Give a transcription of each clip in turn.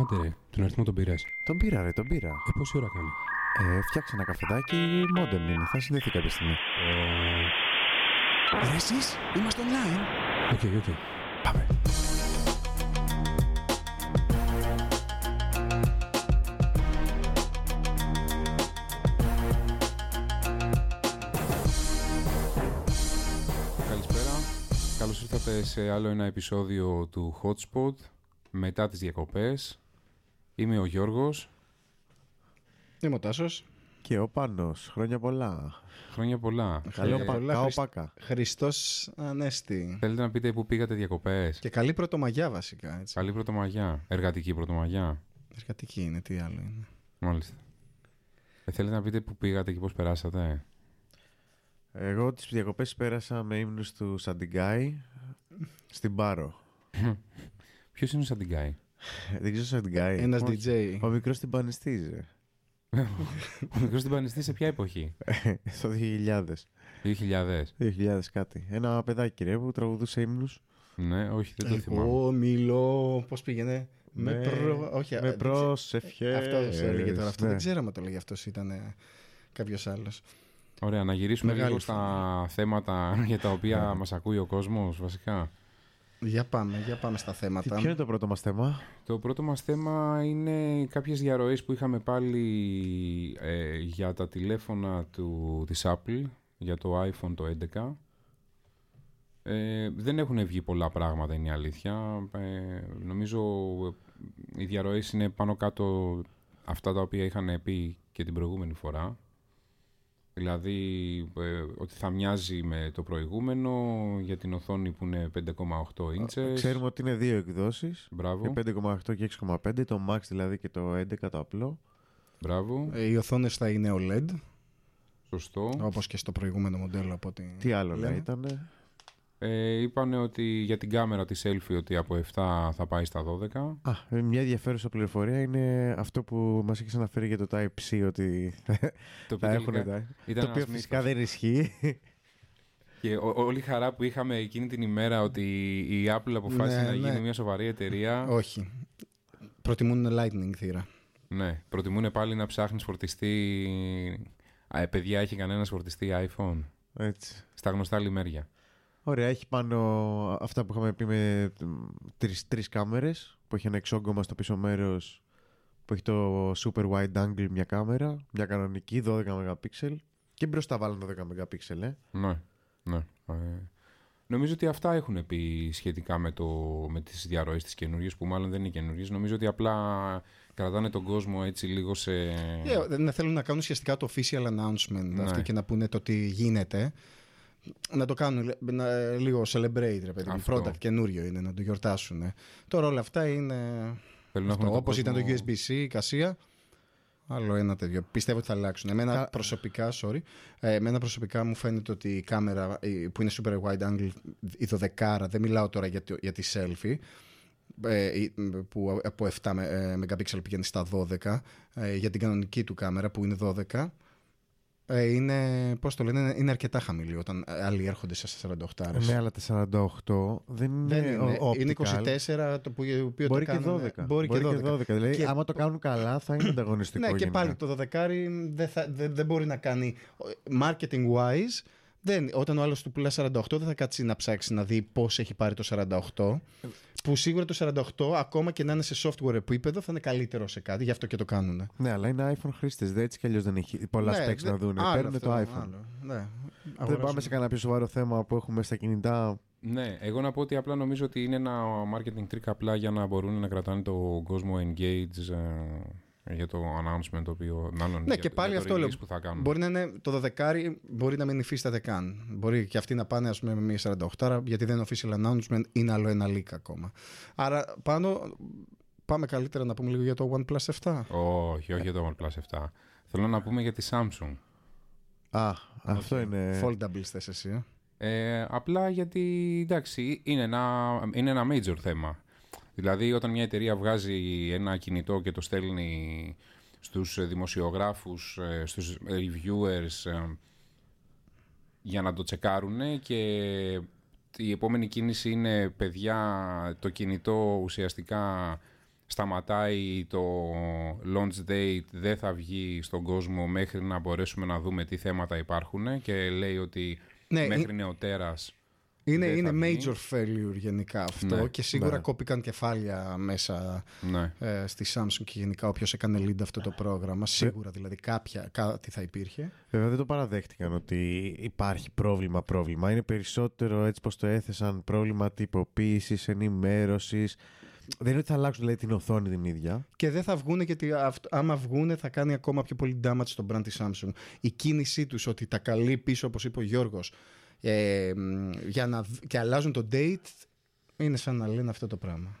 Άντε ρε, τον αριθμό τον πήρες. Τον πήρα, ρε, τον πήρα. Ε, πόση ώρα κάνει; Ε, φτιάξε ένα καφεδάκι, μόντεμ είναι. Θα συνδεθεί κάποια στιγμή. Ε, Ρε εσείς, είμαστε online. OK, OK. Πάμε. Καλησπέρα. Καλώς ήρθατε σε άλλο ένα επεισόδιο του Hotspot μετά τις διακοπές. Είμαι ο Γιώργος. Είμαι ο Τάσος. Και ο Πάνος, χρόνια πολλά. Χρόνια πολλά. Καλό Ε, πα, πολλά, κάο Χριστ- πάκα. Χριστός Ανέστη. Θέλετε να πείτε πού πήγατε διακοπές. Και καλή πρωτομαγιά βασικά, έτσι. Καλή πρωτομαγιά. Εργατική πρωτομαγιά. Εργατική είναι, τι άλλο είναι. Μάλιστα. Ε, θέλετε να πείτε πού πήγατε και πώς περάσατε; Εγώ τις διακοπές πέρασα με ύμνους του Σαντιγκάη στην Πάρο. Ποιος είναι ο Σαντιγκάη; Δεν ξέρω Σαντιγκάη. Ένας Όχι. DJ. Ο μικρός την πανεστίζε. ο μικρός την πανιστή σε ποια εποχή; Στο 2000. 2000. 2000 κάτι. Ένα παιδάκι ρε που τραγουδούσε ύμνους. Ναι, όχι, δεν το θυμάμαι. Εγώ μιλώ, πώς πήγαινε; Με, προ... Όχι, με ε, δεν πρόσευχες. ξέρω. Αυτό έλεγε τώρα. Αυτό Ναι. δεν ξέρω αν το έλεγε αυτός. Ήταν κάποιος άλλος. Ωραία, να γυρίσουμε Μεγάλη λίγο στα θέματα για τα οποία μας ακούει ο κόσμος βασικά. Για πάμε, για πάμε στα Τι, θέματα. ποιο είναι το πρώτο μας θέμα; Το πρώτο μας θέμα είναι κάποιες διαρροές που είχαμε πάλι ε, για τα τηλέφωνα του, της Apple, για το iPhone το 11. Ε, δεν έχουν βγει πολλά πράγματα, είναι η αλήθεια. Ε, νομίζω ε, οι διαρροές είναι πάνω κάτω αυτά τα οποία είχαν πει και την προηγούμενη φορά. Δηλαδή ε, ότι θα μοιάζει με το προηγούμενο για την οθόνη που είναι 5,8 inches. Ξέρουμε ότι είναι δύο εκδόσεις. Μπράβο. Και 5,8 και 6,5. Το Max δηλαδή και το 11 το απλό. Μπράβο. Ε, Οι οθόνες θα είναι OLED, Σωστό. όπως και στο προηγούμενο μοντέλο από ό,τι Τι άλλο να λένε. ήταν. Ε, είπανε ότι για την κάμερα της selfie ότι από 7 θα πάει στα 12. Α, ε, μια ενδιαφέρουσα πληροφορία είναι αυτό που μας έχεις αναφέρει για το Type-C ότι Το θα οποίο έχουν τελικά τα... ήταν το οποίο ένας φυσικά μύθος. δεν ισχύει. Και ό- όλη η χαρά που είχαμε εκείνη την ημέρα ότι η Apple αποφάσισε Ναι, να γίνει ναι. μια σοβαρή εταιρεία. Όχι. Προτιμούν Lightning θύρα. Ναι, προτιμούν πάλι να ψάχνεις φορτιστή. Α, ε, παιδιά, έχει κανένα φορτιστή iPhone; Έτσι. Στα γνωστά λιμέρια. Ωραία, έχει πάνω αυτά που είχαμε πει με μ, τρεις, τρεις κάμερες που έχει ένα εξόγκωμα στο πίσω μέρος που έχει το super wide angle μια κάμερα, μια κανονική 12 MP και μπροστά βάλουν 12 MP, ε. Ναι, ναι. Ε, νομίζω ότι αυτά έχουν πει σχετικά με, το, με τις διαρροές της καινούριες που μάλλον δεν είναι καινούριες. Νομίζω ότι απλά κρατάνε τον κόσμο έτσι λίγο σε... Yeah, δεν θέλουν να κάνουν ουσιαστικά το official announcement Ναι. αυτό και να πούνε το τι γίνεται. Να το κάνουν λε- να, λίγο celebrate, ρε παιδί. μου. Αυτό. Product καινούριο είναι, να το γιορτάσουν. Τώρα όλα αυτά είναι. Θέλουν να Αυτό, έχουν τον όπως ήταν το κόσμο- USB-C, η κασία. Άλλο ένα τέτοιο. Πιστεύω ότι θα αλλάξουν. Εμένα Κα- προσωπικά, sorry, ε, εμένα προσωπικά μου φαίνεται ότι η κάμερα η- που είναι super wide angle, η 12, δεν μιλάω τώρα για, τη- για τη selfie, ε, η- που από 7 με- ε, MP πηγαίνει στα 12, ε, για την κανονική του κάμερα που είναι 12, ε, είναι, πώς το λένε, είναι αρκετά χαμηλή όταν ε, άλλοι έρχονται σε 48 Ναι, αλλά τα 48 δεν είναι, δεν είναι, ο- είναι optical. 24 το που, το οποίο Μπορεί το και κάνουν, 12. Μπορεί, και 12. Δηλαδή, Και- άμα το κάνουν καλά, θα είναι ανταγωνιστικό. Ναι, και γενικά. πάλι το 12 δεν, θα, δεν, δεν μπορεί να κάνει marketing wise. Δεν, όταν ο άλλος του πουλά 48, δεν θα κάτσει να ψάξει να δει πώς έχει πάρει το 48. Που σίγουρα το 48, ακόμα και να είναι σε software επίπεδο, θα είναι καλύτερο σε κάτι, γι' αυτό και το κάνουν. Ναι, αλλά είναι iPhone χρήστες. Δεν έτσι κι αλλιώς δεν έχει πολλά Ναι, specs δεν- να δουν. άλλο Παίρνουν αυτό, το iPhone. άλλο. Ναι. Δεν Αγοράζουν. πάμε σε κανένα πιο σοβαρό θέμα που έχουμε στα κινητά. Ναι, εγώ να πω ότι απλά νομίζω ότι είναι ένα marketing trick απλά για να μπορούν να κρατάνε τον κόσμο engaged ε, για το announcement το οποίο μάλλον Ναι, για, και το- πάλι για το αυτό release λέω. που θα κάνουν. Μπορεί να είναι το 12 μπορεί να μην υφίσταται καν. Μπορεί και αυτοί να πάνε ας πούμε, με μια 48 γιατί δεν είναι official announcement, είναι άλλο ένα leak ακόμα. Άρα πάνω πάμε καλύτερα να πούμε λίγο για το OnePlus 7. Όχι, όχι για το OnePlus 7. Θέλω να πούμε για τη Samsung. Α, αυτό είναι. Foldables θες εσύ. ε; Ε, απλά γιατί εντάξει, είναι ένα, είναι ένα major θέμα. Δηλαδή, όταν μια εταιρεία βγάζει ένα κινητό και το στέλνει στους δημοσιογράφους, ε, στους reviewers ε, για να το τσεκάρουν και η επόμενη κίνηση είναι παιδιά το κινητό ουσιαστικά σταματάει το launch date, δεν θα βγει στον κόσμο μέχρι να μπορέσουμε να δούμε τι θέματα υπάρχουν και λέει ότι Ναι, μέχρι νεοτέρας Είναι, δεν είναι θα βγει. major failure γενικά αυτό Ναι, και σίγουρα ναι. κόπηκαν κεφάλια μέσα ναι. ε, στη Samsung και γενικά όποιος έκανε lead αυτό το πρόγραμμα. Σίγουρα δηλαδή κάποια, κάτι θα υπήρχε. Βέβαια δεν το παραδέχτηκαν ότι υπάρχει πρόβλημα πρόβλημα. Είναι περισσότερο έτσι πως το έθεσαν πρόβλημα τυποποίησης, ενημέρωσης. Δεν είναι ότι θα αλλάξουν δηλαδή, την οθόνη την ίδια. Και δεν θα βγούνε γιατί αυτ- άμα βγούνε θα κάνει ακόμα πιο πολύ damage στον brand της Samsung. Η κίνησή τους ότι τα καλεί πίσω όπως είπε ο Γιώργος ε, μ, για να, δ- και αλλάζουν το date είναι σαν να λένε αυτό το πράγμα.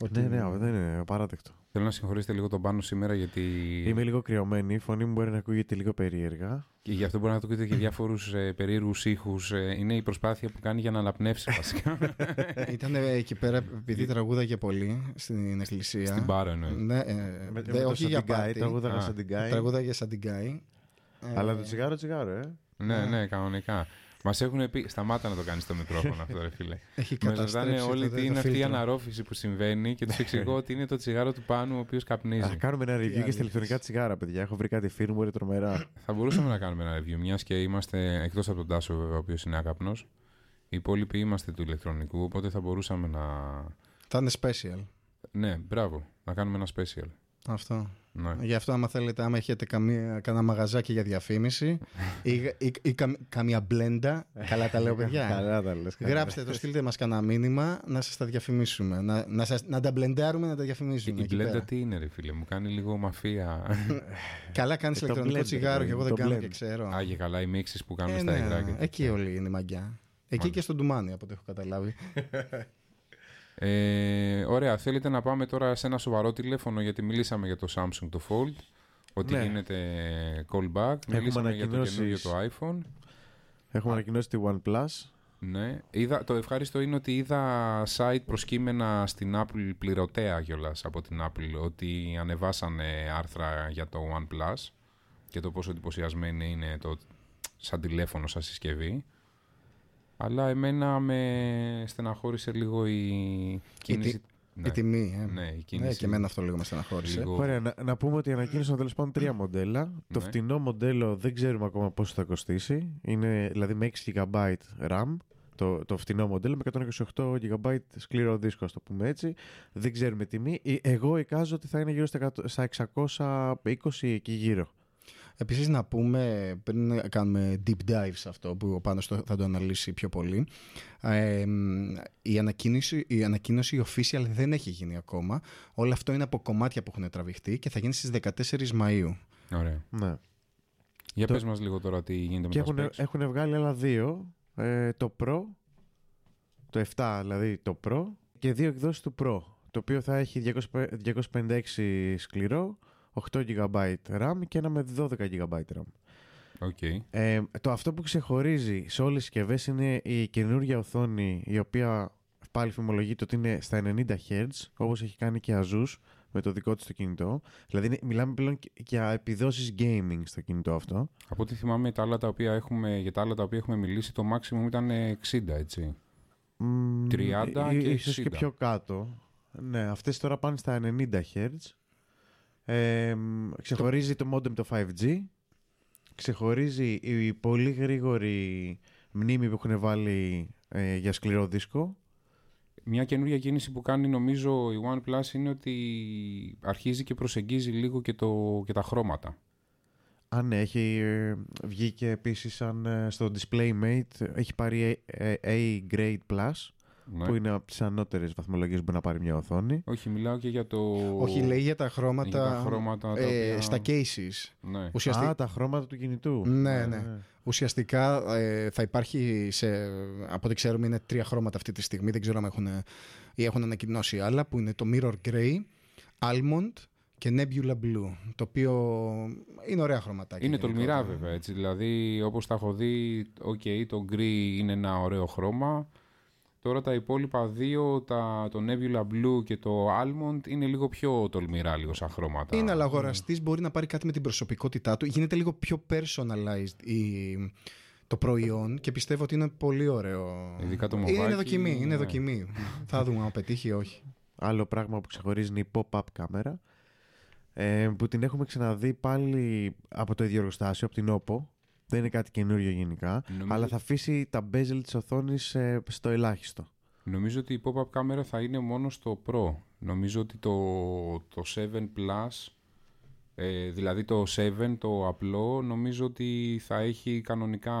Ότι- Ναι, ναι, δεν είναι απαράδεκτο. Θέλω να συγχωρήσετε λίγο τον πάνω σήμερα γιατί Είμαι λίγο κρυωμένη, η φωνή μου μπορεί να ακούγεται λίγο περίεργα. και γι' αυτό μπορεί να το ακούτε και διάφορους ε, περίεργους ήχους. Ε, είναι η προσπάθεια που κάνει για να αναπνεύσει βασικά. Ήταν εκεί πέρα επειδή τραγούδαγε πολύ στην εκκλησία. Στην μπάρα εννοείς. Ναι, ε, Με, δε- με το όχι για Σαντιγκάι, πάρτι. τραγούδαγα Α. Σαντιγκάι. Τραγούδαγε σαν την Γκάι. Αλλά το τσιγάρο, τσιγάρο, ε. Ναι, ναι, κανονικά. Μας έχουν πει. Σταμάτα να το κάνεις στο μικρόφωνο αυτό, ρε φίλε. Έχει Μα καταστρέψει ρωτάνε όλοι το- τι το είναι αυτή η φίλτρο. αναρρόφηση που συμβαίνει και τους εξηγώ ότι είναι το τσιγάρο του πάνω ο οποίος Α καπνίζει. κάνουμε ένα review και αλήθειες. στα ηλεκτρονικά τσιγάρα, παιδιά. Έχω βρει κάτι firmware τρομερά. Θα μπορούσαμε να κάνουμε ένα review, μιας και είμαστε εκτός από τον Τάσο, βέβαια, ο οποίος είναι άκαπνο. Οι υπόλοιποι είμαστε του ηλεκτρονικού, οπότε θα μπορούσαμε να. Θα είναι special. Ναι, μπράβο, να κάνουμε ένα special. Αυτό. Ναι. Γι' αυτό, άμα θέλετε, άμα έχετε καμία, κανένα μαγαζάκι για διαφήμιση ή, ή, ή καμ- καμία μπλέντα. καλά τα λέω, παιδιά. Καλά τα λες. καλά. Γράψτε το, στείλτε μας κανένα μήνυμα να σας τα διαφημίσουμε. Να, να, σας, να τα μπλεντάρουμε, να τα διαφημίσουμε. Η εκεί μπλέντα πέρα. τι είναι, ρε φίλε, μου κάνει λίγο μαφία. Καλά κάνεις Ε, το ηλεκτρονικό blender, τσιγάρο και εγώ δεν το κάνω blend. και ξέρω. Άγιε καλά, οι μίξεις που κάνουμε Ε, στα ναι, υγρά και εκεί όλη είναι η μαγιά. Εκεί και στον Ντουμάνι, από ό,τι έχω καταλάβει. Ε, ωραία, θέλετε να πάμε τώρα σε ένα σοβαρό τηλέφωνο γιατί μιλήσαμε για το Samsung το Fold. Ότι Ναι. γίνεται callback. Μιλήσαμε για το ανακοινώσεις. καινούριο το iPhone. Έχουμε ανακοινώσει τη OnePlus. Ναι. Είδα, το ευχάριστο είναι ότι είδα site προσκύμενα στην Apple πληρωτέα κιόλας από την Apple ότι ανεβάσανε άρθρα για το OnePlus και το πόσο εντυπωσιασμένη είναι το σαν τηλέφωνο, σαν συσκευή. Αλλά εμένα με στεναχώρησε λίγο η κίνηση. Η τιμή, ε. Ναι, η Ναι, κίνηση. και εμένα αυτό λίγο με στεναχώρησε. Λίγο- Ωραία, να, να πούμε ότι ανακοίνωσαν τέλος πάντων τρία μοντέλα. Το Ναι. φτηνό μοντέλο δεν ξέρουμε ακόμα πόσο θα κοστίσει. Είναι δηλαδή με 6 GB RAM. Το, το φτηνό μοντέλο με 128 GB σκληρό δίσκο, ας το πούμε έτσι. Δεν ξέρουμε τιμή. Ε, Εγώ εικάζω ότι θα είναι γύρω στα 100 στα 620 εκεί γύρω. Επίσης να πούμε, πριν κάνουμε deep dive σε αυτό που ο Πάνος το- θα το αναλύσει πιο πολύ, ε, μ, η, ανακοίνωση, η ανακοίνωση η official δεν έχει γίνει ακόμα. Όλο αυτό είναι από κομμάτια που έχουν τραβηχτεί και θα γίνει στις 14 Μαΐου. Ωραία. Ναι. Για Το- πες μας λίγο τώρα τι γίνεται Και με τα έχουν, specs. έχουν βγάλει άλλα δύο. Ε, το Pro, το 7 δηλαδή το Pro και δύο εκδόσεις του Pro. Το οποίο θα έχει 200 256 σκληρό, 8 GB RAM και ένα με 12 GB RAM. OK. Ε, το αυτό που ξεχωρίζει σε όλες τις συσκευές είναι η καινούργια οθόνη η οποία πάλι φημολογείται ότι είναι στα 90 Hz όπως έχει κάνει και Asus με το δικό της το κινητό. Δηλαδή είναι- μιλάμε πλέον και για επιδόσεις gaming στο κινητό αυτό. Από ό,τι θυμάμαι τα άλλα τα οποία έχουμε, για τα άλλα τα οποία έχουμε μιλήσει το maximum ήταν 60 έτσι. Μμμ, 30 ή- και ίσως 60. και πιο κάτω. Ναι, αυτές τώρα πάνε στα 90 Hz. Ε, μ, ξεχωρίζει το modem το 5G. Ξεχωρίζει η πολύ γρήγορη μνήμη που έχουν βάλει ε, για σκληρό δίσκο. Μια καινούργια κίνηση που κάνει νομίζω η OnePlus είναι ότι αρχίζει και προσεγγίζει λίγο και, το, και τα χρώματα. Α, ναι, έχει ε, βγει και επίσης σαν ε, στο DisplayMate έχει πάρει A, ε, A Grade Plus Ναι. που είναι από τις ανώτερες βαθμολογίες που μπορεί να πάρει μια οθόνη. Όχι, μιλάω και για το... Όχι, λέει για τα χρώματα, Για τα χρώματα τα ε, οποία- στα cases. Ναι. Ουσιαστικά, Α, τα χρώματα του κινητού. Ναι, ναι. ουσιαστικά ε, θα υπάρχει, σε, από ό,τι ξέρουμε είναι τρία χρώματα αυτή τη στιγμή, δεν ξέρω αν έχουν, ή έχουν ανακοινώσει άλλα, που είναι το Mirror Grey, Almond και Nebula Blue, το οποίο είναι ωραία χρωματάκια. Είναι γενικότερα. τολμηρά βέβαια έτσι. Δηλαδή όπως τα έχω δει, ok, το γκρι είναι ένα ωραίο χρώμα. Τώρα τα υπόλοιπα δύο, τα, το Nebula Blue και το Almond είναι λίγο πιο τολμηρά λίγο σαν χρώματα. Είναι, αλλά αγοραστής μπορεί να πάρει κάτι με την προσωπικότητά του. Γίνεται λίγο πιο personalized η, το προϊόν και πιστεύω ότι είναι πολύ ωραίο. Ειδικά το είναι μοβάκι δοκιμή. Είναι είναι- δοκιμή. Θα δούμε αν πετύχει ή όχι. Άλλο πράγμα που ξεχωρίζει είναι η pop-up κάμερα. Ε, που την έχουμε ξαναδεί πάλι από το ίδιο εργοστάσιο, από την OPPO. Δεν είναι κάτι καινούριο γενικά. Νομίζω- Αλλά θα αφήσει τα bezel της οθόνης ε, στο ελάχιστο. Νομίζω ότι η pop-up κάμερα θα είναι μόνο στο Pro. Νομίζω ότι το, το 7 Plus, ε, δηλαδή το 7, το απλό, νομίζω ότι θα έχει κανονικά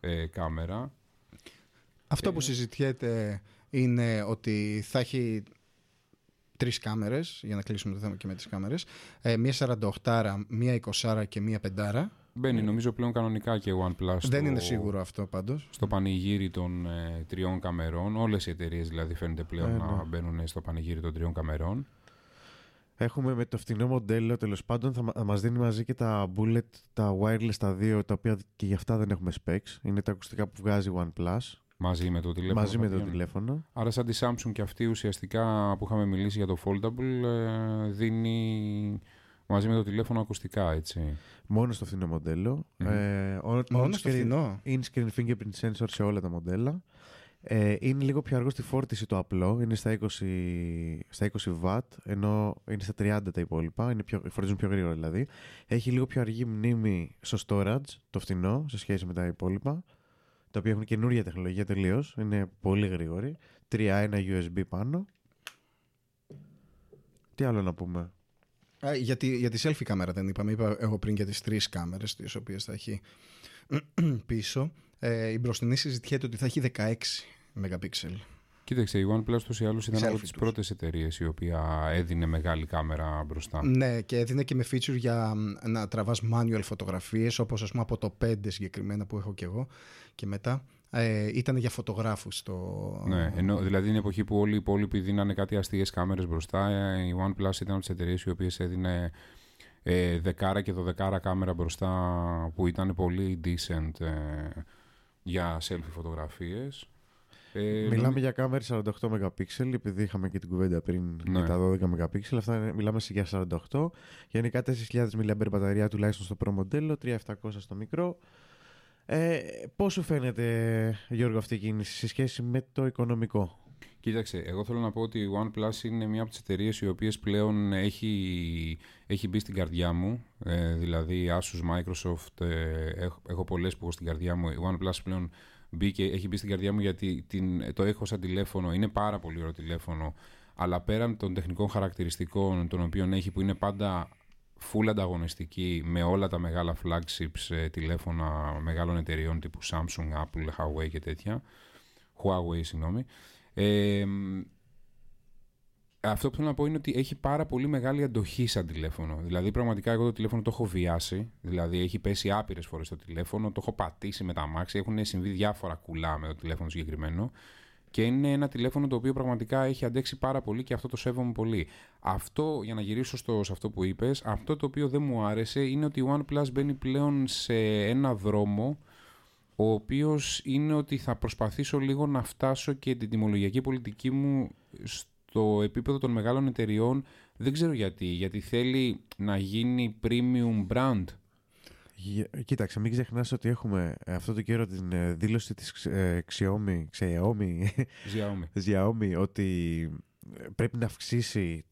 ε, κάμερα. Αυτό Ε. που συζητιέται είναι ότι θα έχει τρεις κάμερες, για να κλείσουμε το θέμα και με τις κάμερες. Ε, μία 48, μία 20 και μία 5. Μπαίνει νομίζω πλέον κανονικά και OnePlus Δεν στο, είναι σίγουρο αυτό πάντως. στο πανηγύρι των ε, τριών καμερών. Όλες οι εταιρείες δηλαδή φαίνεται πλέον Ε, να ναι. μπαίνουν στο πανηγύρι των τριών καμερών. Έχουμε με το φτηνό μοντέλο τέλος πάντων θα, μα- θα μας δίνει μαζί και τα bullet, τα wireless τα δύο, τα οποία και γι' αυτά δεν έχουμε specs. Είναι τα ακουστικά που βγάζει OnePlus Μαζί με το τηλέφωνο. μαζί θα με το βγαίνουν. τηλέφωνο. Άρα σαν τη Samsung και αυτή ουσιαστικά που είχαμε μιλήσει για το Foldable ε, δίνει μαζί με το τηλέφωνο ακουστικά έτσι. Μόνο στο φθηνό μοντέλο. Μμμ. Ε, on- Μόνο on στο screen- φθηνό. In-screen fingerprint sensor σε όλα τα μοντέλα. Ε, είναι λίγο πιο αργό στη φόρτιση το απλό. Είναι στα 20, στα 20 watt, ενώ είναι στα 30 τα υπόλοιπα. Είναι πιο, φορτίζουν πιο γρήγορα δηλαδή. Έχει λίγο πιο αργή μνήμη στο storage, το φθηνό, σε σχέση με τα υπόλοιπα. Τα οποία έχουν καινούργια τεχνολογία τελείως. Είναι πολύ γρήγορη. 3-1 USB πάνω. Τι άλλο να πούμε; Α, για, τη, για τη selfie κάμερα δεν είπαμε. Είπα εγώ πριν για τις τρεις κάμερες τις οποίες θα έχει πίσω. Ε, η μπροστινή συζητιέται ότι θα έχει 16 MP. Κοίταξε, η OnePlus τους ή άλλους ήταν Selfie από τις τους. πρώτες εταιρείες η οποία έδινε μεγάλη κάμερα μπροστά. Ναι, και έδινε και με feature για μ, να τραβάς manual φωτογραφίες, όπως ας πούμε από το 5 συγκεκριμένα που έχω και εγώ και μετά. Ε, ήταν για φωτογράφους το... Ναι, ενώ, δηλαδή είναι εποχή που όλοι οι υπόλοιποι δίνανε κάτι αστείες κάμερες μπροστά. ε, Η OnePlus ήταν από τις εταιρείες οι οποίες έδινε ε, δεκάρα και δωδεκάρα κάμερα μπροστά που ήταν πολύ decent ε, για selfie φωτογραφίες. Ε, Μιλάμε για κάμερες 48 MP, επειδή είχαμε και την κουβέντα πριν Ναι. για τα 12 MP. Αυτά είναι, μιλάμε σε για 48. Γενικά 4.000 mAh μπαταρία τουλάχιστον στο Pro μοντέλο, 3.700 στο μικρό. Ε, πώς σου φαίνεται, Γιώργο, αυτή η κίνηση σε σχέση με το οικονομικό; Κοίταξε, εγώ θέλω να πω ότι η OnePlus είναι μια από τις εταιρείες οι οποίες πλέον έχει, έχει μπει στην καρδιά μου. Ε, δηλαδή Asus, Microsoft, ε, έχω, έχω πολλές που έχω στην καρδιά μου. Η OnePlus πλέον μπήκε, έχει μπει στην καρδιά μου γιατί την, το έχω σαν τηλέφωνο. Είναι πάρα πολύ ωραίο τηλέφωνο. Αλλά πέραν των τεχνικών χαρακτηριστικών των οποίων έχει που είναι πάντα full ανταγωνιστική με όλα τα μεγάλα flagships ε, τηλέφωνα μεγάλων εταιρεών τύπου Samsung, Apple, Huawei και τέτοια. Huawei, συγγνώμη. Ε, αυτό που θέλω να πω είναι ότι έχει πάρα πολύ μεγάλη αντοχή σαν τηλέφωνο. Δηλαδή, πραγματικά εγώ το τηλέφωνο το έχω βιάσει. Δηλαδή, έχει πέσει άπειρες φορές το τηλέφωνο, το έχω πατήσει με τα αμάξια. Έχουν συμβεί διάφορα κουλά με το τηλέφωνο συγκεκριμένο. Και είναι ένα τηλέφωνο το οποίο πραγματικά έχει αντέξει πάρα πολύ και αυτό το σέβομαι πολύ. Αυτό, για να γυρίσω στο, σε αυτό που είπες, αυτό το οποίο δεν μου άρεσε είναι ότι η OnePlus μπαίνει πλέον σε ένα δρόμο ο οποίος είναι ότι θα προσπαθήσω λίγο να φτάσω και την τιμολογιακή πολιτική μου στο επίπεδο των μεγάλων εταιριών. Δεν ξέρω γιατί, γιατί θέλει να γίνει premium brand. Γε- Κοίταξε, μην ξεχνάς ότι έχουμε ε, αυτό το καιρό την ε, δήλωση της ε, Xiaomi, Xiaomi, Xiaomi. Xiaomi ότι ε, πρέπει να αυξήσει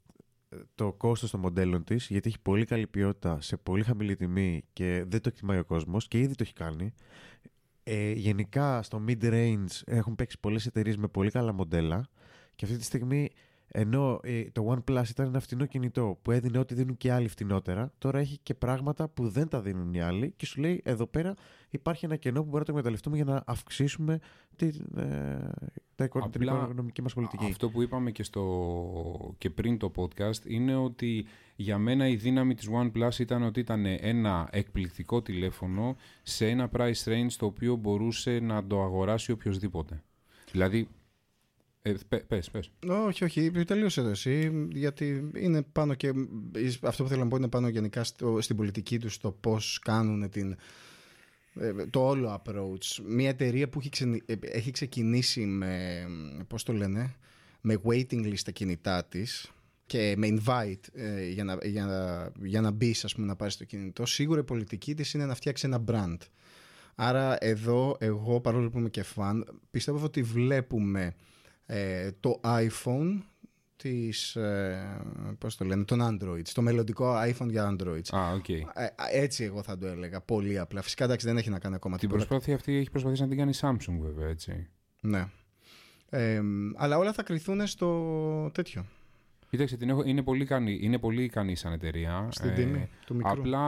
ε, το κόστος των μοντέλων της γιατί έχει πολύ καλή ποιότητα σε πολύ χαμηλή τιμή και δεν το εκτιμάει ο κόσμος και ήδη το έχει κάνει. Ε, γενικά στο mid-range έχουν παίξει πολλές εταιρείες με πολύ καλά μοντέλα και αυτή τη στιγμή ενώ ε, το OnePlus ήταν ένα φτηνό κινητό που έδινε ό,τι δίνουν και άλλοι φτηνότερα, τώρα έχει και πράγματα που δεν τα δίνουν οι άλλοι και σου λέει εδώ πέρα υπάρχει ένα κενό που μπορούμε να το εκμεταλλευτούμε για να αυξήσουμε την, ε, τα οικο- την Απλά οικονομική μας πολιτική. Αυτό που είπαμε και, στο, και πριν το podcast είναι ότι για μένα η δύναμη της OnePlus ήταν ότι ήταν ένα εκπληκτικό τηλέφωνο σε ένα price range το οποίο μπορούσε να το αγοράσει οποιοδήποτε. Δηλαδή, ε, πε- πες, πες. Όχι, όχι, τελείωσε εδώ εσύ, γιατί είναι πάνω και, αυτό που θέλω να πω είναι πάνω γενικά στο, στην πολιτική τους, στο πώς κάνουν την, ε, το όλο approach. Μια εταιρεία που έχει, ξενι- ε, έχει ξεκινήσει με, πώς το λένε, με waiting list τα κινητά της και με invite ε, για, να, για, να, για να μπεις, ας πούμε, να πάρεις το κινητό, σίγουρα η πολιτική της είναι να φτιάξει ένα brand. Άρα εδώ εγώ παρόλο που είμαι και fan πιστεύω ότι βλέπουμε ε, το iPhone της, ε, πώς το λένε, των Android, το μελλοντικό iPhone για Android. Α, οκ. Ε, έτσι εγώ θα το έλεγα, πολύ απλά. Φυσικά εντάξει δεν έχει να κάνει ακόμα Την τίποτα. προσπάθεια αυτή έχει προσπαθήσει να την κάνει η Samsung βέβαια, έτσι. Ναι. Ε, αλλά όλα θα κριθούν στο τέτοιο, Κοίταξε, την έχω, είναι, πολύ ικανή, είναι πολύ ικανή σαν εταιρεία. στην Ε, τιμή του μικρού. Απλά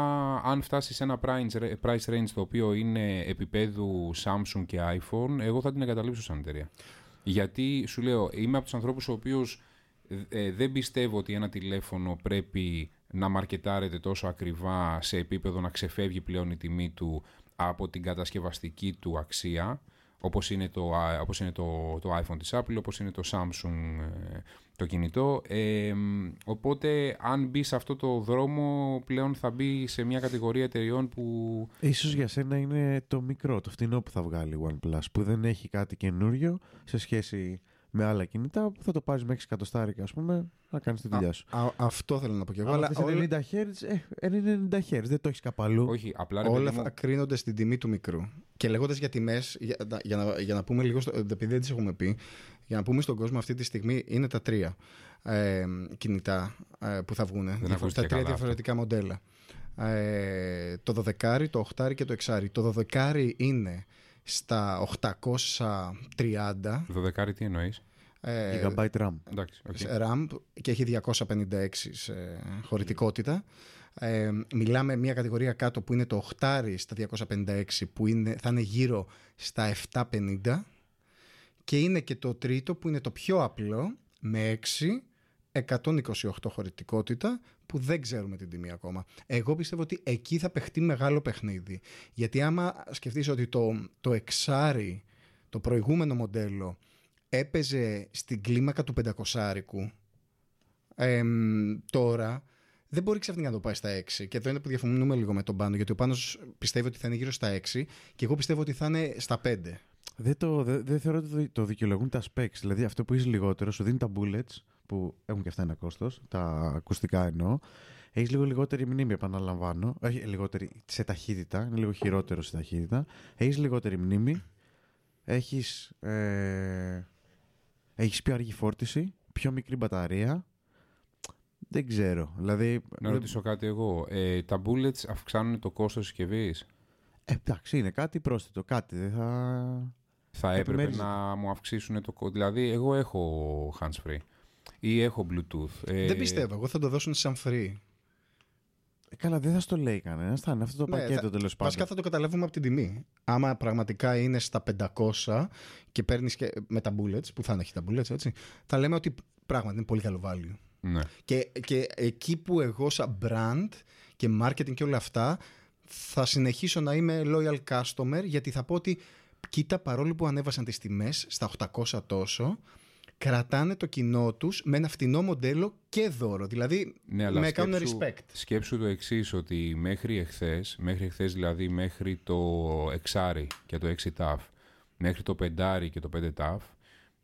αν φτάσει σε ένα price, price range το οποίο είναι επιπέδου Samsung και iPhone, εγώ θα την εγκαταλείψω σαν εταιρεία. Γιατί σου λέω, είμαι από τους ανθρώπους ο οποίος δεν πιστεύω ότι ένα τηλέφωνο πρέπει να μαρκετάρεται τόσο ακριβά σε επίπεδο να ξεφεύγει πλέον η τιμή του από την κατασκευαστική του αξία όπως είναι το, α, όπως είναι το, το iPhone της Apple, όπως είναι το Samsung ε, το κινητό. Ε, μ, οπότε αν μπει σε αυτό το δρόμο πλέον θα μπει σε μια κατηγορία εταιριών που Ίσως για σένα είναι το μικρό, το φτηνό που θα βγάλει η OnePlus, που δεν έχει κάτι καινούριο σε σχέση με άλλα κινητά, που θα το πάρεις με 6 εκατοστάρικα, ας πούμε, να κάνεις τη δουλειά σου. Α, αυτό θέλω να πω και εγώ. Αλλά Αλλά θες όλα, 90 Hz, ε, είναι 90 Hz, δεν το έχεις καπαλού. όχι απλά ρε όλα παιδί μου, θα κρίνονται στην τιμή του μικρού. Και λέγοντας για τιμές, για, για, να, για να πούμε λίγο, στο, επειδή δεν τις έχουμε πει, για να πούμε στον κόσμο αυτή τη στιγμή είναι τα τρία ε, κινητά ε, που θα βγουν. ακούστηκε Τα τρία καλά διαφορετικά μοντέλα. Ε, το 12, το 8 και το 6. Το 12 είναι στα 830 12 τι εννοείς; ε, Gigabyte RAM. Εντάξει, οκ. σε RAM και έχει 256 σε χωρητικότητα. Ε, μιλάμε μια κατηγορία κάτω που είναι το 8 στα 256 που είναι, θα είναι γύρω στα 750 και είναι και το τρίτο που είναι το πιο απλό με 6 128 χωρητικότητα που δεν ξέρουμε την τιμή ακόμα. Εγώ πιστεύω ότι εκεί θα παιχτεί μεγάλο παιχνίδι. Γιατί άμα σκεφτείς ότι το, το εξάρι, το προηγούμενο μοντέλο έπαιζε στην κλίμακα του 500 εμ, τώρα δεν μπορεί ξαφνικά να το πάει στα 6. Και εδώ είναι που διαφωνούμε λίγο με τον Πάνο, γιατί ο Πάνος πιστεύει ότι θα είναι γύρω στα 6 και εγώ πιστεύω ότι θα είναι στα 5. Δεν, το, δεν, δεν θεωρώ ότι το, το δικαιολογούν τα specs. Δηλαδή αυτό που είσαι λιγότερο σου δίνει τα bullets που έχουν και αυτά ένα κόστος, τα ακουστικά εννοώ. Έχεις λίγο λιγότερη μνήμη, επαναλαμβάνω. Έχει λιγότερη σε ταχύτητα, είναι λίγο χειρότερο σε ταχύτητα. Έχεις λιγότερη μνήμη. Έχεις ε, έχεις πιο αργή φόρτιση, πιο μικρή μπαταρία. Δεν ξέρω. Δηλαδή. Να δεν- ρωτήσω κάτι εγώ. Ε, τα bullets αυξάνουν το κόστος συσκευής; Ε, εντάξει, είναι κάτι πρόσθετο. Κάτι δεν θα. Θα έπρεπε Επιμέριζε. να μου αυξήσουν το κόστος. Δηλαδή, εγώ έχω hands-free ή έχω Bluetooth. Ε, Δεν πιστεύω. Εγώ θα το δώσουν σαν free. Ε, καλά, δεν θα στο λέει κανένας. Θα είναι αυτό το Ναι, πακέτο θα- τέλος πάντων. Βασικά θα το καταλάβουμε από την τιμή. Άμα πραγματικά είναι στα 500 και παίρνεις και με τα bullets, που θα έχει τα bullets, έτσι, θα λέμε ότι πράγματι είναι πολύ καλό value. Ναι. Και, και εκεί που εγώ σαν brand και marketing και όλα αυτά θα συνεχίσω να είμαι loyal customer γιατί θα πω ότι κοίτα παρόλο που ανέβασαν τις τιμές στα 800 τόσο κρατάνε το κοινό τους με ένα φτηνό μοντέλο και δώρο. Δηλαδή Ναι, αλλά με κάνουν σκέψου- respect. Σκέψου το εξής ότι μέχρι εχθές, μέχρι εχθές δηλαδή μέχρι το 6 και το 6 TAF, μέχρι το 5 και το 5 TAF,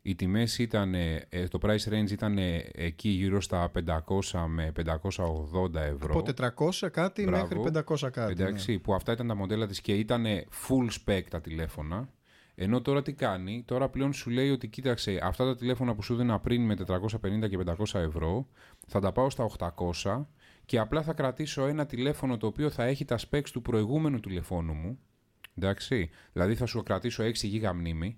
οι τιμές ήταν, ε, το price range ήταν εκεί γύρω στα 500 με 580 ευρώ. Από 400 κάτι Μπράβο. μέχρι 500 κάτι. ναι. Εντάξει, που αυτά ήταν τα μοντέλα της και ήταν full spec τα τηλέφωνα. Ενώ τώρα τι κάνει, τώρα πλέον σου λέει ότι κοίταξε αυτά τα τηλέφωνα που σου έδινα πριν με 450 και 500 ευρώ θα τα πάω στα 800 και απλά θα κρατήσω ένα τηλέφωνο το οποίο θα έχει τα specs του προηγούμενου τηλεφώνου μου. Εντάξει, δηλαδή θα σου κρατήσω 6 γίγα μνήμη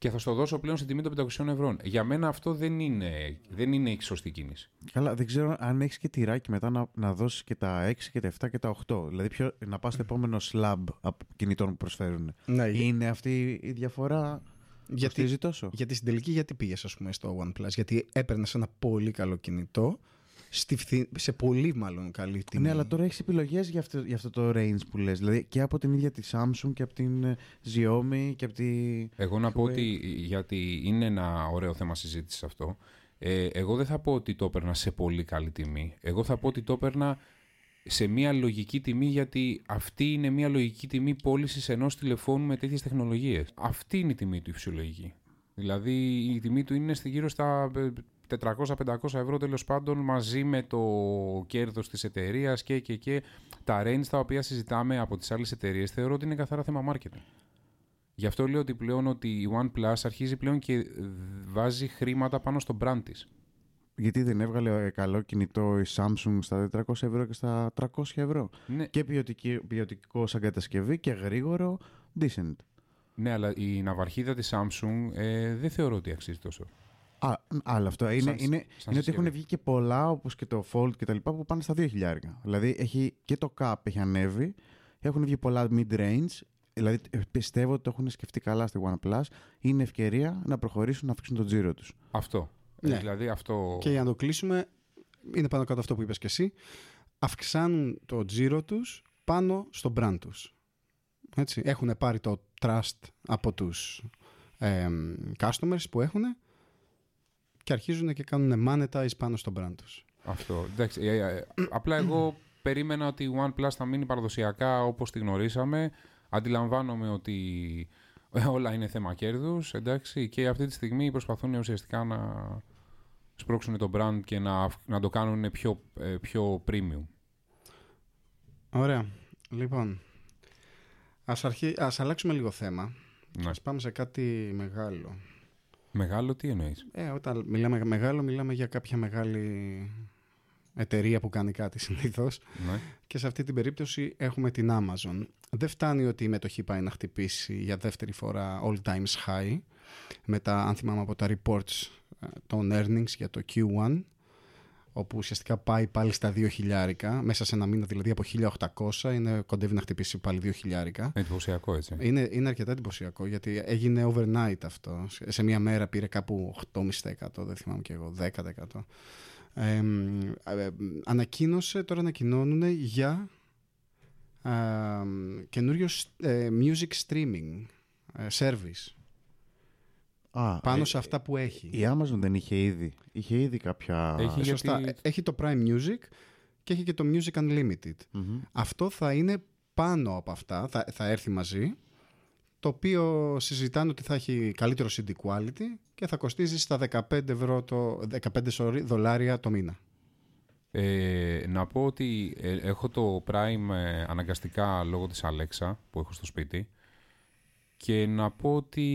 και θα στο δώσω πλέον στην τιμή των 500 ευρώ. Για μένα αυτό δεν είναι, δεν είναι η σωστή κίνηση. Καλά, δεν ξέρω αν έχεις και τυράκι μετά να, να δώσεις και τα 6 και τα 7 και τα 8. Δηλαδή ποιο, να πας στο επόμενο slab από κινητών που προσφέρουν. Ναι, Είναι αυτή η διαφορά; γιατί, Κοστίζει τόσο. γιατί στην τελική γιατί πήγες ας πούμε στο OnePlus; Γιατί έπαιρνες ένα πολύ καλό κινητό στη φθη- σε πολύ μάλλον καλή τιμή. Ναι, αλλά τώρα έχεις επιλογές για, αυτό, για αυτό το range που λες. Δηλαδή και από την ίδια τη Samsung και από την ε, Xiaomi και από τη. Εγώ να πω Huawei. ότι, γιατί είναι ένα ωραίο θέμα συζήτησης αυτό, ε, εγώ δεν θα πω ότι το έπαιρνα σε πολύ καλή τιμή. Εγώ θα πω ότι το έπαιρνα σε μια λογική τιμή, γιατί αυτή είναι μια λογική τιμή πώλησης ενός τηλεφώνου με τέτοιες τεχνολογίες. Αυτή είναι η τιμή του η φυσιολογική. Δηλαδή η τιμή του είναι στη γύρω στα ε, 400-500 ευρώ τέλος πάντων μαζί με το κέρδος της εταιρείας και, και, και τα range τα οποία συζητάμε από τις άλλες εταιρείες θεωρώ ότι είναι καθαρά θέμα marketing. Γι' αυτό λέω ότι πλέον ότι η OnePlus αρχίζει πλέον και βάζει χρήματα πάνω στο brand της. γιατί δεν έβγαλε ε, καλό κινητό η Samsung στα 400 ευρώ και στα 300 ευρώ. Ναι, Και ποιοτική, ποιοτικό σαν κατασκευή και γρήγορο, decent. ναι, αλλά η ναυαρχίδα της Samsung ε, δεν θεωρώ ότι αξίζει τόσο. Α, άλλο αυτό. Είναι, Σαν- είναι, σαν είναι ότι έχουν συσκευή. βγει και πολλά, όπως και το Fold και τα λοιπά, που πάνε στα 2 χιλιάρικα. Δηλαδή έχει, και το Cap έχει ανέβει, έχουν βγει πολλά mid-range, δηλαδή ε, πιστεύω ότι το έχουν σκεφτεί καλά στη OnePlus. Είναι ευκαιρία να προχωρήσουν να αφήξουν τον τζίρο τους. Αυτό. Ναι. Ε, δηλαδή αυτό... Και για να το κλείσουμε, είναι πάνω κάτω αυτό που είπες και εσύ. Αυξάνουν το τζίρο τους πάνω στο brand τους. Έτσι. Έχουν πάρει το trust από τους ε, customers που έχουν και αρχίζουν και κάνουν monetize πάνω στο brand τους. Αυτό. Εντάξει, ε, ε, απλά εγώ περίμενα ότι η OnePlus θα μείνει παραδοσιακά όπως τη γνωρίσαμε. Αντιλαμβάνομαι ότι ε, όλα είναι θέμα κέρδους, εντάξει, και αυτή τη στιγμή προσπαθούν ουσιαστικά να σπρώξουν το brand και να, αυ- να το κάνουν πιο, ε, πιο premium. Ωραία. Λοιπόν, ας, αρχί... ας αλλάξουμε λίγο θέμα. Ναι. Ας πάμε σε κάτι μεγάλο. Μεγάλο τι εννοείς; Ε, όταν μιλάμε για μεγάλο, μιλάμε για κάποια μεγάλη εταιρεία που κάνει κάτι συνήθως. Ναι. Και σε αυτή την περίπτωση έχουμε την Amazon. Δεν φτάνει ότι η μετοχή πάει να χτυπήσει για δεύτερη φορά all times high μετά, αν θυμάμαι από τα reports ε, των earnings για το Q1 όπου ουσιαστικά πάει πάλι στα 2 χιλιάρικα μέσα σε ένα μήνα δηλαδή από 1800 είναι, κοντεύει να χτυπήσει πάλι 2 χιλιάρικα Εντυπωσιακό έτσι. είναι, είναι αρκετά εντυπωσιακό γιατί έγινε overnight αυτό. Σε- Σε μία μέρα πήρε κάπου 8,5%, δεν θυμάμαι και εγώ, 10%. Ε, μ, ε, ανακοίνωσε, τώρα ανακοινώνουν για ε, καινούριο ε, music streaming ε, service Α, πάνω ε, σε αυτά που έχει. Η Amazon δεν είχε ήδη. Είχε ήδη κάποια... Έχει- Ε, Σωστά. γιατί- Ε, Έχει το Prime Music και έχει και το Music Unlimited. Μμμ. Αυτό θα είναι πάνω από αυτά, θα, θα έρθει μαζί, το οποίο συζητάνε ότι θα έχει καλύτερο CD quality και θα κοστίζει στα 15, ευρώ το, 15 sorry, δολάρια το μήνα. Ε, να πω ότι ε, έχω το Prime ε, αναγκαστικά λόγω της Alexa που έχω στο σπίτι και να πω ότι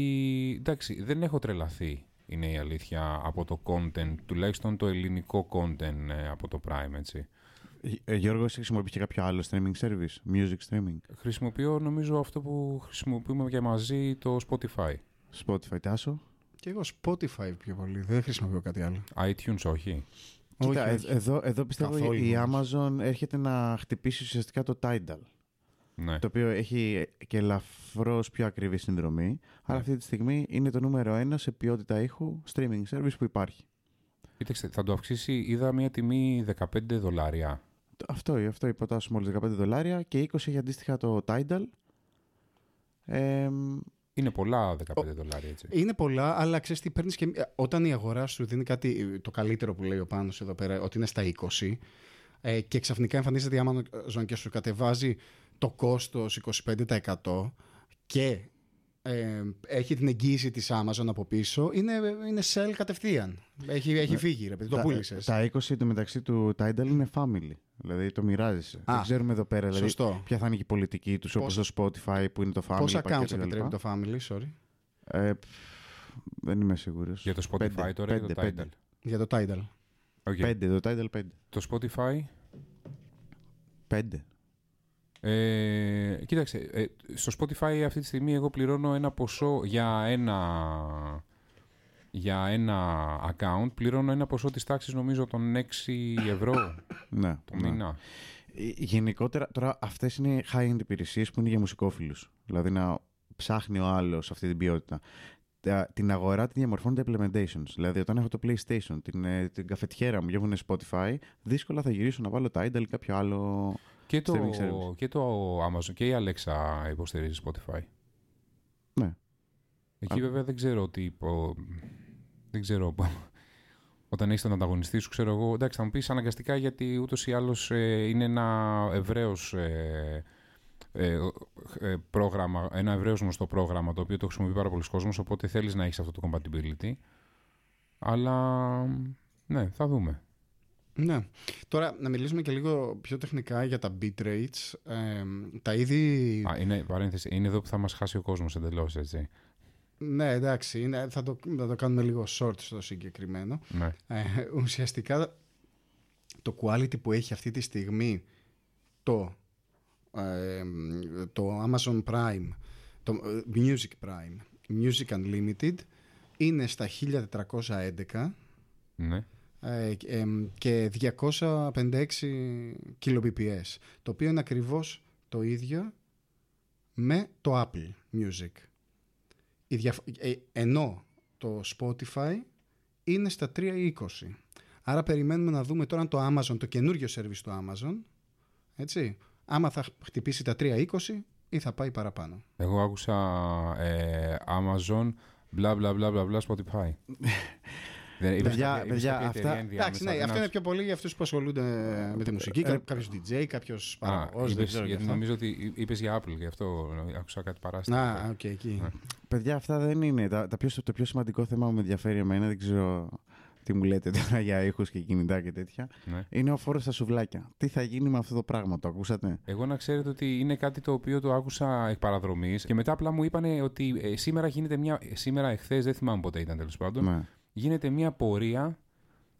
εντάξει δεν έχω τρελαθεί είναι η αλήθεια από το content τουλάχιστον το ελληνικό content ε, από το Prime έτσι. Ε, Γιώργος, εσύ χρησιμοποιείς και κάποιο άλλο streaming service, music streaming, Χρησιμοποιώ νομίζω αυτό που χρησιμοποιούμε και μαζί το Spotify. Spotify, Τάσο; Και εγώ Spotify πιο πολύ, δεν χρησιμοποιώ κάτι άλλο. iTunes όχι. Κοίτα, Όχι, ε- όχι. εδώ, εδώ πιστεύω Καθόλου η όμως. Amazon έρχεται να χτυπήσει ουσιαστικά το Tidal. Ναι. Το οποίο έχει και ελαφρώς πιο ακριβή συνδρομή. Αλλά Ναι. αυτή τη στιγμή είναι το νούμερο ένα σε ποιότητα ήχου streaming service που υπάρχει. Κοίταξτε, θα το αυξήσει, είδα μια τιμή 15 δολάρια. Το- Αυτό, αυτό υποτάσσω μόλις 15 δολάρια και 20 έχει αντίστοιχα το Tidal. Ε, Είναι πολλά 15 δολάρια έτσι. Είναι πολλά, αλλά ξέρεις τι παίρνεις και. Όταν η αγορά σου δίνει κάτι, το καλύτερο που λέει ο Πάνος εδώ πέρα, ότι είναι στα 20, ε, και ξαφνικά εμφανίζεται η Amazon και σου κατεβάζει το κόστος 25% και ε, έχει την εγγύηση της Amazon από πίσω, είναι, είναι sell κατευθείαν. Έχει, έχει φύγει, ρε παιδί, το τα, πούλησες. τα 20 του μεταξύ του Tidal είναι family. Δηλαδή το μοιράζεσαι. Α, Δεν ξέρουμε εδώ πέρα δηλαδή, Σωστό. ποια θα είναι και η πολιτική τους, όπως Πώς- το Spotify που είναι το family. Πόσα package accounts κτλ. επιτρέπει το family, sorry, Ε, πφ, δεν είμαι σίγουρος. Για το Spotify Πέντε, τώρα ή το πέντε, Tidal; για το Tidal. Οκ. Πέντε, το Tidal 5. Το Spotify; Πέντε. Ε, κοίταξε, ε, στο Spotify αυτή τη στιγμή εγώ πληρώνω ένα ποσό για ένα, για ένα account, πληρώνω ένα ποσό της τάξης νομίζω των 6 ευρώ Ναι. το ναι. μήνα. Ε, Γενικότερα, τώρα αυτές είναι high-end υπηρεσίες που είναι για μουσικόφιλους. Δηλαδή να ψάχνει ο άλλος αυτή την ποιότητα. Τα- Την αγορά την διαμορφώνουν τα implementations. Δηλαδή, όταν έχω το PlayStation, την, ε, την καφετιέρα μου και έχουν Spotify, δύσκολα θα γυρίσω να βάλω Tidal ή κάποιο άλλο. Και το, Streaming service. και το Amazon και η Alexa υποστηρίζει Spotify. Ναι. Εκεί Α. βέβαια δεν ξέρω ότι υπο... δεν ξέρω όταν έχεις τον ανταγωνιστή σου, ξέρω εγώ. Εντάξει, θα μου πεις αναγκαστικά γιατί ούτως ή άλλως είναι ένα ευρέως ε, ε, ε, πρόγραμμα, ένα ευρέως γνωστό πρόγραμμα το οποίο το χρησιμοποιεί πάρα πολλοί κόσμος. Οπότε θέλεις να έχεις αυτό το compatibility. Αλλά ναι, θα δούμε. Ναι. Τώρα να μιλήσουμε και λίγο πιο τεχνικά για τα bit rates. Ε, τα είδη... Α, είναι, παρένθεση, είναι εδώ που θα μας χάσει ο κόσμος εντελώς, έτσι. Ναι, εντάξει, είναι, θα, το, θα το κάνουμε λίγο short στο συγκεκριμένο. Ναι. Ε, ουσιαστικά το quality που έχει αυτή τη στιγμή το, ε, το Amazon Prime, το ε, Music Prime, Music Unlimited είναι στα 1411 ναι. Ε, ε, και 256 kbps το οποίο είναι ακριβώς το ίδιο με το Apple Music. Η διαφ- ε, ενώ το Spotify είναι στα 320 άρα περιμένουμε να δούμε τώρα αν το Amazon το καινούριο service του Amazon έτσι, άμα θα χτυπήσει τα 320 ή θα πάει παραπάνω. Εγώ άκουσα ε, Amazon, μπλα μπλα μπλα μπλα μπλα Spotify. Δεν- είπες Παιδιά, κάποια- είπες παιδιά, κάποια αυτά- εταιρεία ενδιάμεσα, Εντάξει, ναι, δεν αυτό είναι άκουσα. πιο πολύ για αυτούς που ασχολούνται με τη μουσική. ε, Κάποιος DJ, κάποιος Α, παραγωγός. είπες- Δεν ξέρω. γιατί γι' αυτό. νομίζω ότι είπες για Apple, γι' αυτό άκουσα κάτι παράστατο. Να, οκ, εκεί. Ναι. Παιδιά, αυτά δεν είναι. Τα, τα πιο, το πιο σημαντικό θέμα που με ενδιαφέρει εμένα, δεν ξέρω τι μου λέτε τώρα για ήχους και κινητά και τέτοια, Ναι. είναι ο φόρος στα σουβλάκια. Τι θα γίνει με αυτό το πράγμα, το ακούσατε; Εγώ να ξέρετε ότι είναι κάτι το οποίο το άκουσα εκ παραδρομής και μετά απλά μου είπαν ότι ε, σήμερα γίνεται μια. ε, Σήμερα, εχθές, δεν θυμάμαι πότε ήταν τέλος πάντων. Ναι. Γίνεται μια πορεία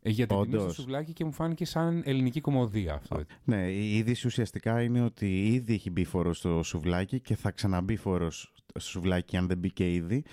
ε, για την τιμή στο Όντως. σουβλάκι και μου φάνηκε σαν ελληνική κωμωδία αυτό. έτσι. Ναι, η είδηση ουσιαστικά είναι ότι ήδη έχει μπει φόρος στο σουβλάκι και θα ξαναμπεί φόρος στο σουβλάκι αν δεν μπήκε ήδη.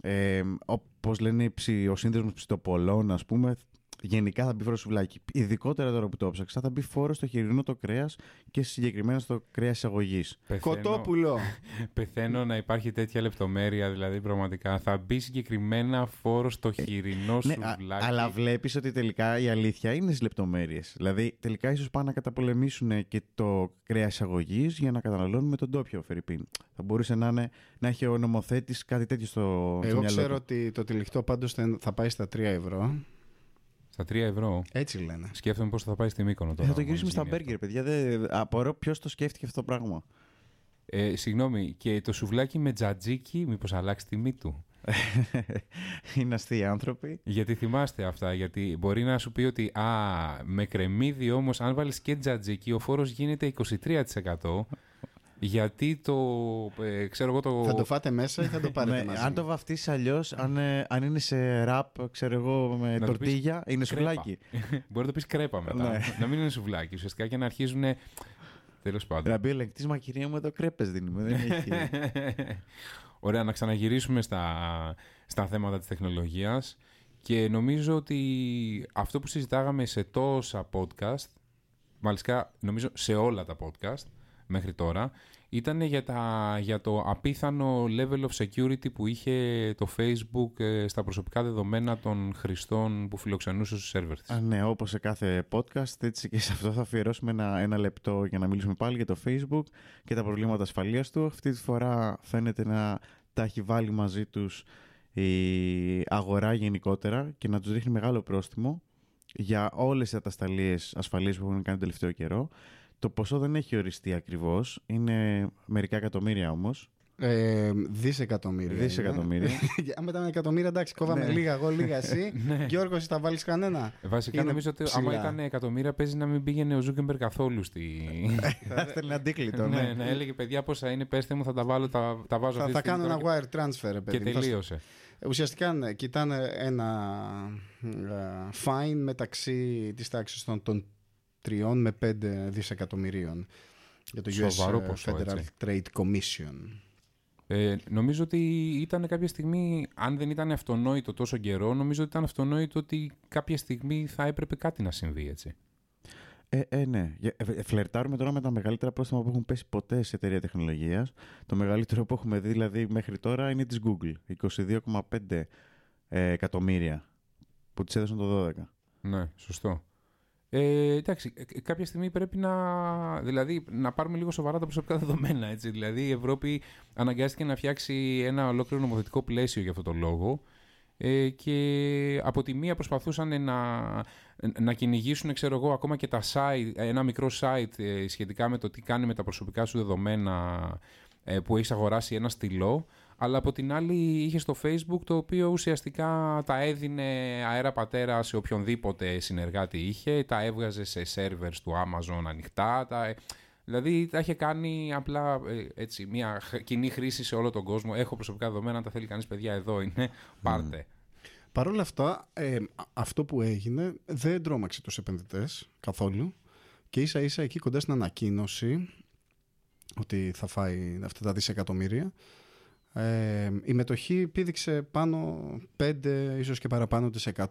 Ε, Όπω λένε οι ψι- ο σύνδεσμος ψητοπολών, ας πούμε, γενικά θα μπει φόρο στο σουβλάκι. Ειδικότερα τώρα που το ψάξα, θα μπει φόρος στο χοιρινό το κρέας και συγκεκριμένα στο κρέας εισαγωγής. Πεθαίνω, Κοτόπουλο. πεθαίνω να υπάρχει τέτοια λεπτομέρεια, δηλαδή πραγματικά. Θα μπει συγκεκριμένα φόρος στο χοιρινό Ναι, α- σουβλάκι. αλλά βλέπεις ότι τελικά η αλήθεια είναι στις λεπτομέρειες. Δηλαδή, τελικά ίσως πάνε να καταπολεμήσουν και το κρέας εισαγωγής για να καταναλώνουμε τον τόπιο Φερρυπίν. Θα μπορούσε να, είναι, να έχει ο νομοθέτης κάτι τέτοιο στο, στο Εγώ μυαλό ξέρω του. ότι το τυλιχτό πάντως θα- θα πάει στα 3 ευρώ. Στα 3 ευρώ. Έτσι λένε. Σκέφτομαι πώ θα πάει στη Μύκονο Ε, τώρα. θα το μόλις γυρίσουμε στα γίνει αυτό. μπέργκερ, παιδιά. Δεν... Απορώ ποιος το σκέφτηκε αυτό το πράγμα. Ε, συγγνώμη, και το σουβλάκι με τζατζίκι, μήπως αλλάξει τιμή του; Είναι αστείοι άνθρωποι. Γιατί θυμάστε αυτά, γιατί μπορεί να σου πει ότι α, με κρεμμύδι όμως, αν βάλεις και τζατζίκι, ο φόρος γίνεται 23%. Γιατί το, ε, ξέρω εγώ το... Θα το φάτε μέσα ή θα το πάρετε Ναι, μαζί; αν το βαφτίσει αλλιώς, αν, ε, αν είναι σε ραπ, ξέρω εγώ, με Να το πεις τορτίγια, είναι κρέπα. σουβλάκι. μπορεί να το πεις κρέπα μετά. Ναι. να μην είναι σουβλάκι ουσιαστικά και να αρχίζουν... Τέλος πάντων. Να μπει ο ελεγκτής, μα κυρία μου, εδώ κρέπες δίνουμε. Δεν έχει. Ωραία, να ξαναγυρίσουμε στα, στα θέματα της τεχνολογίας και νομίζω ότι αυτό που συζητάγαμε σε τόσα podcast, μάλιστα νομίζω σε όλα τα podcast μέχρι τώρα, ήταν για, τα, για το απίθανο level of security που είχε το Facebook ε, στα προσωπικά δεδομένα των χρηστών που φιλοξενούσε στους σερβερ της. Α, ναι, όπως σε κάθε podcast, έτσι και σε αυτό θα αφιερώσουμε ένα, ένα λεπτό για να μιλήσουμε πάλι για το Facebook και τα προβλήματα ασφαλείας του. Αυτή τη φορά φαίνεται να τα έχει βάλει μαζί τους η αγορά γενικότερα και να τους δείχνει μεγάλο πρόστιμο για όλες τις ατασθαλίες ασφαλείας που έχουν κάνει το τελευταίο καιρό. Το ποσό δεν έχει οριστεί ακριβώς, είναι μερικά εκατομμύρια όμως. Ε, δισεκατομμύρια. Δισεκατομμύρια. είναι. Αν μετά με εκατομμύρια, εντάξει, κόβαμε Ναι. λίγα εγώ, λίγα εσύ. Γιώργος, εσύ θα βάλεις κανένα; Ε, Βασικά είναι νομίζω ότι ψιλά. άμα ήταν εκατομμύρια παίζει να μην πήγαινε ο Ζούκερμπεργκ καθόλου στη... Θα έστελνε αντίκλητο, ναι, ναι. να έλεγε παιδιά πόσα είναι, πέστε μου, θα τα βάλω, τα, τα βάζω Θα, αυτή θα τη στιγμή κάνω ένα τώρα wire transfer, ρε και, παιδί. και μου. Θα- τελείωσε. Ουσιαστικά ναι, κοιτάνε ένα ε, fine μεταξύ της τάξης των, των 3 με 5 δισεκατομμυρίων για το Σοβαρό US ποσό, Federal έτσι. Trade Commission. Ε, νομίζω ότι ήταν κάποια στιγμή, αν δεν ήταν αυτονόητο τόσο καιρό, νομίζω ότι ήταν αυτονόητο ότι κάποια στιγμή θα έπρεπε κάτι να συμβεί έτσι. Ε, ε, ναι. Για- ε, ε, Φλερτάρουμε τώρα με τα μεγαλύτερα πρόστιμα που έχουν πέσει ποτέ σε εταιρεία τεχνολογίας. Το μεγαλύτερο που έχουμε δει δηλαδή μέχρι τώρα είναι της Google. 22,5 ε, εκατομμύρια που της έδωσαν το 12. Ναι, σωστό. Ε, εντάξει, ε, ε, κάποια στιγμή πρέπει να, δηλαδή, να πάρουμε λίγο σοβαρά τα προσωπικά δεδομένα. Έτσι. Δηλαδή η Ευρώπη αναγκάστηκε να φτιάξει ένα ολόκληρο νομοθετικό πλαίσιο για αυτό το λόγο ε, και από τη μία προσπαθούσαν να, να κυνηγήσουν, ξέρω εγώ, ακόμα και τα site, ένα μικρό site ε, σχετικά με το τι κάνει με τα προσωπικά σου δεδομένα ε, που έχεις αγοράσει ένα στυλό, αλλά από την άλλη είχε το Facebook το οποίο ουσιαστικά τα έδινε αέρα πατέρα σε οποιονδήποτε συνεργάτη είχε, τα έβγαζε σε servers του Amazon ανοιχτά, τα... Δηλαδή τα είχε κάνει απλά ε, έτσι, μια χ- κοινή χρήση σε όλο τον κόσμο. Έχω προσωπικά δεδομένα, αν τα θέλει κανείς παιδιά εδώ είναι, πάρτε. Παρ' όλα αυτά, ε, α- αυτό που έγινε δεν τρόμαξε τους επενδυτές καθόλου και ίσα ίσα εκεί κοντά στην ανακοίνωση ότι θα φάει αυτά τα δισεκατομμύρια ε, η μετοχή πήδηξε πάνω 5 ίσως και παραπάνω της 100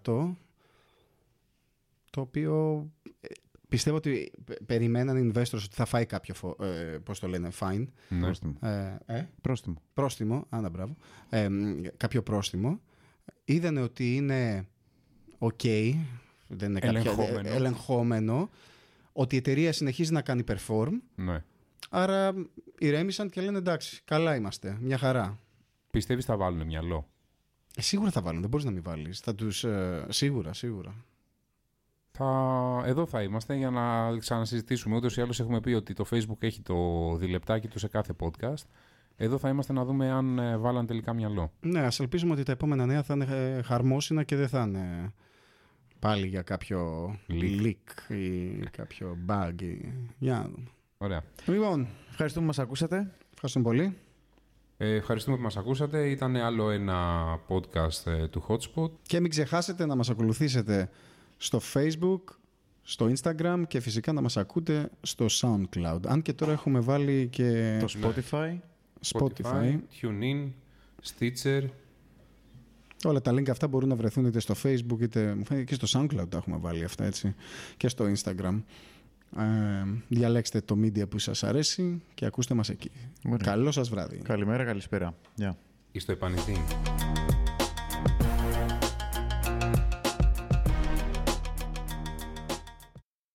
το οποίο ε, πιστεύω ότι πε- περιμέναν οι investors ότι θα φάει κάποιο φο, ε, πώς το λένε, fine Ναι. Πρόστιμο. ε, ε, Πρόστιμο. πρόστιμο, άντα μπράβο, ε, μ, κάποιο πρόστιμο. Είδανε ότι είναι ok, δεν είναι κάποια- Ελεγχόμενο. ε, ελεγχόμενο, ότι η εταιρεία συνεχίζει να κάνει perform, ναι. άρα ηρέμησαν και λένε εντάξει, καλά είμαστε, μια χαρά. Πιστεύεις θα βάλουν μυαλό; Ε, σίγουρα θα βάλουν, δεν μπορείς να μην βάλεις. Θα τους, ε, σίγουρα, σίγουρα. Θα... Εδώ θα είμαστε για να ξανασυζητήσουμε. Ούτως ή άλλως έχουμε πει ότι το Facebook έχει το διλεπτάκι του σε κάθε podcast. Εδώ θα είμαστε να δούμε αν ε, βάλαν τελικά μυαλό. Ναι, ας ελπίσουμε ότι τα επόμενα νέα θα είναι ε, χαρμόσυνα και δεν θα είναι πάλι για κάποιο Leak. leak ή κάποιο bug. Ή... Για να δούμε. Ωραία. Λοιπόν, Ευχαριστούμε που μας ακούσατε. ευχαριστούμε πολύ. Ε, ευχαριστούμε που μας ακούσατε. Ήταν άλλο ένα podcast ε, του Hotspot. Και μην ξεχάσετε να μας ακολουθήσετε στο Facebook, στο Instagram και φυσικά να μας ακούτε στο SoundCloud. Αν και τώρα έχουμε βάλει και Το Spotify. Spotify. TuneIn, Stitcher. Όλα τα link αυτά μπορούν να βρεθούν είτε στο Facebook είτε μου φαίνεται και στο SoundCloud τα έχουμε βάλει αυτά έτσι και στο Instagram. Ε, διαλέξτε το media που σας αρέσει και ακούστε μας εκεί. Ωραία. Καλό σας βράδυ. Καλημέρα, καλησπέρα. Γεια. ή στο επανειδή.